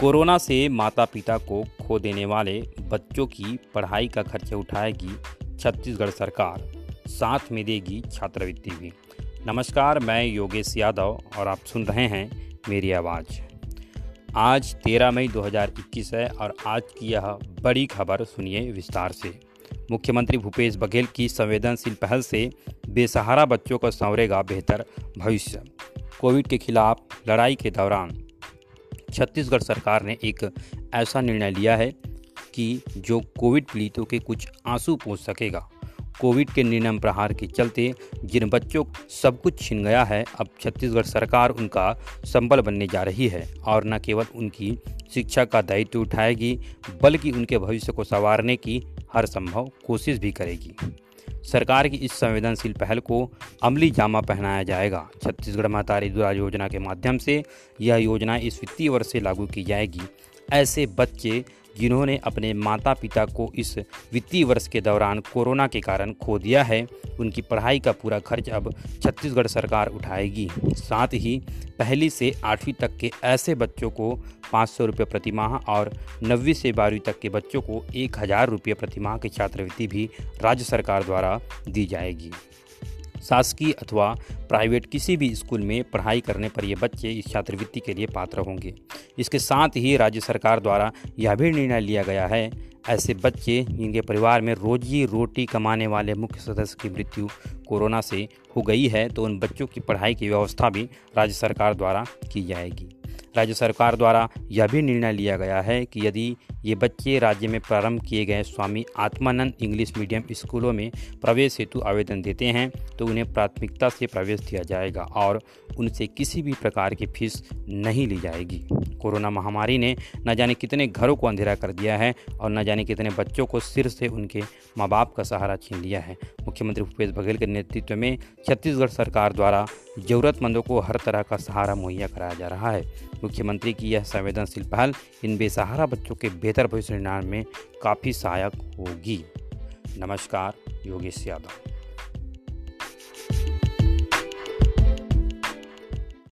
Corona से माता पिता को खो देने वाले बच्चों की पढ़ाई का खर्च उठाएगी छत्तीसगढ़ सरकार, साथ में देगी छात्रवृत्ति भी। नमस्कार, मैं योगेश यादव और आप सुन रहे हैं मेरी आवाज़। आज 13 मई 2021 है और आज की यह बड़ी खबर सुनिए विस्तार से। मुख्यमंत्री भूपेश बघेल की संवेदनशील पहल से बेसहारा बच्चों को संवरेगा बेहतर भविष्य। कोविड के खिलाफ लड़ाई के दौरान छत्तीसगढ़ सरकार ने एक ऐसा निर्णय लिया है कि जो कोविड पीड़ितों के कुछ आँसू पोछ सकेगा। कोविड के निर्णय प्रहार के चलते जिन बच्चों सब कुछ छिन गया है, अब छत्तीसगढ़ सरकार उनका संबल बनने जा रही है और न केवल उनकी शिक्षा का दायित्व उठाएगी, बल्कि उनके भविष्य को संवारने की हर संभव कोशिश भी करेगी। सरकार की इस संवेदनशील पहल को अमली जामा पहनाया जाएगा। छत्तीसगढ़ महतारी दुरा योजना के माध्यम से यह योजना इस वित्तीय वर्ष से लागू की जाएगी। ऐसे बच्चे जिन्होंने अपने माता पिता को इस वित्तीय वर्ष के दौरान कोरोना के कारण खो दिया है, उनकी पढ़ाई का पूरा खर्च अब छत्तीसगढ़ सरकार उठाएगी। साथ ही पहली से आठवीं तक के ऐसे बच्चों को पाँच सौ रुपये प्रतिमाह और नवीं से बारहवीं तक के बच्चों को एक हज़ार रुपये प्रतिमाह की छात्रवृत्ति भी राज्य सरकार द्वारा दी जाएगी। शासकीय अथवा प्राइवेट किसी भी स्कूल में पढ़ाई करने पर ये बच्चे इस छात्रवृत्ति के लिए पात्र होंगे। इसके साथ ही राज्य सरकार द्वारा यह भी निर्णय लिया गया है, ऐसे बच्चे जिनके परिवार में रोजी रोटी कमाने वाले मुख्य सदस्य की मृत्यु कोरोना से हो गई है तो उन बच्चों की पढ़ाई की व्यवस्था भी राज्य सरकार द्वारा की जाएगी। राज्य सरकार द्वारा यह भी निर्णय लिया गया है कि यदि ये बच्चे राज्य में प्रारंभ किए गए स्वामी आत्मानंद इंग्लिश मीडियम स्कूलों में प्रवेश हेतु आवेदन देते हैं तो उन्हें प्राथमिकता से प्रवेश दिया जाएगा और उनसे किसी भी प्रकार की फ़ीस नहीं ली जाएगी। कोरोना महामारी ने न जाने कितने घरों को अंधेरा कर दिया है और न जाने कितने बच्चों को सिर से उनके माँ बाप का सहारा छीन लिया है। मुख्यमंत्री भूपेश बघेल के नेतृत्व में छत्तीसगढ़ सरकार द्वारा ज़रूरतमंदों को हर तरह का सहारा मुहैया कराया जा रहा है। मुख्यमंत्री की यह संवेदनशील पहल इन बेसहारा बच्चों के बेहतर भविष्य निर्माण में काफ़ी सहायक होगी। नमस्कार योगेश यादव।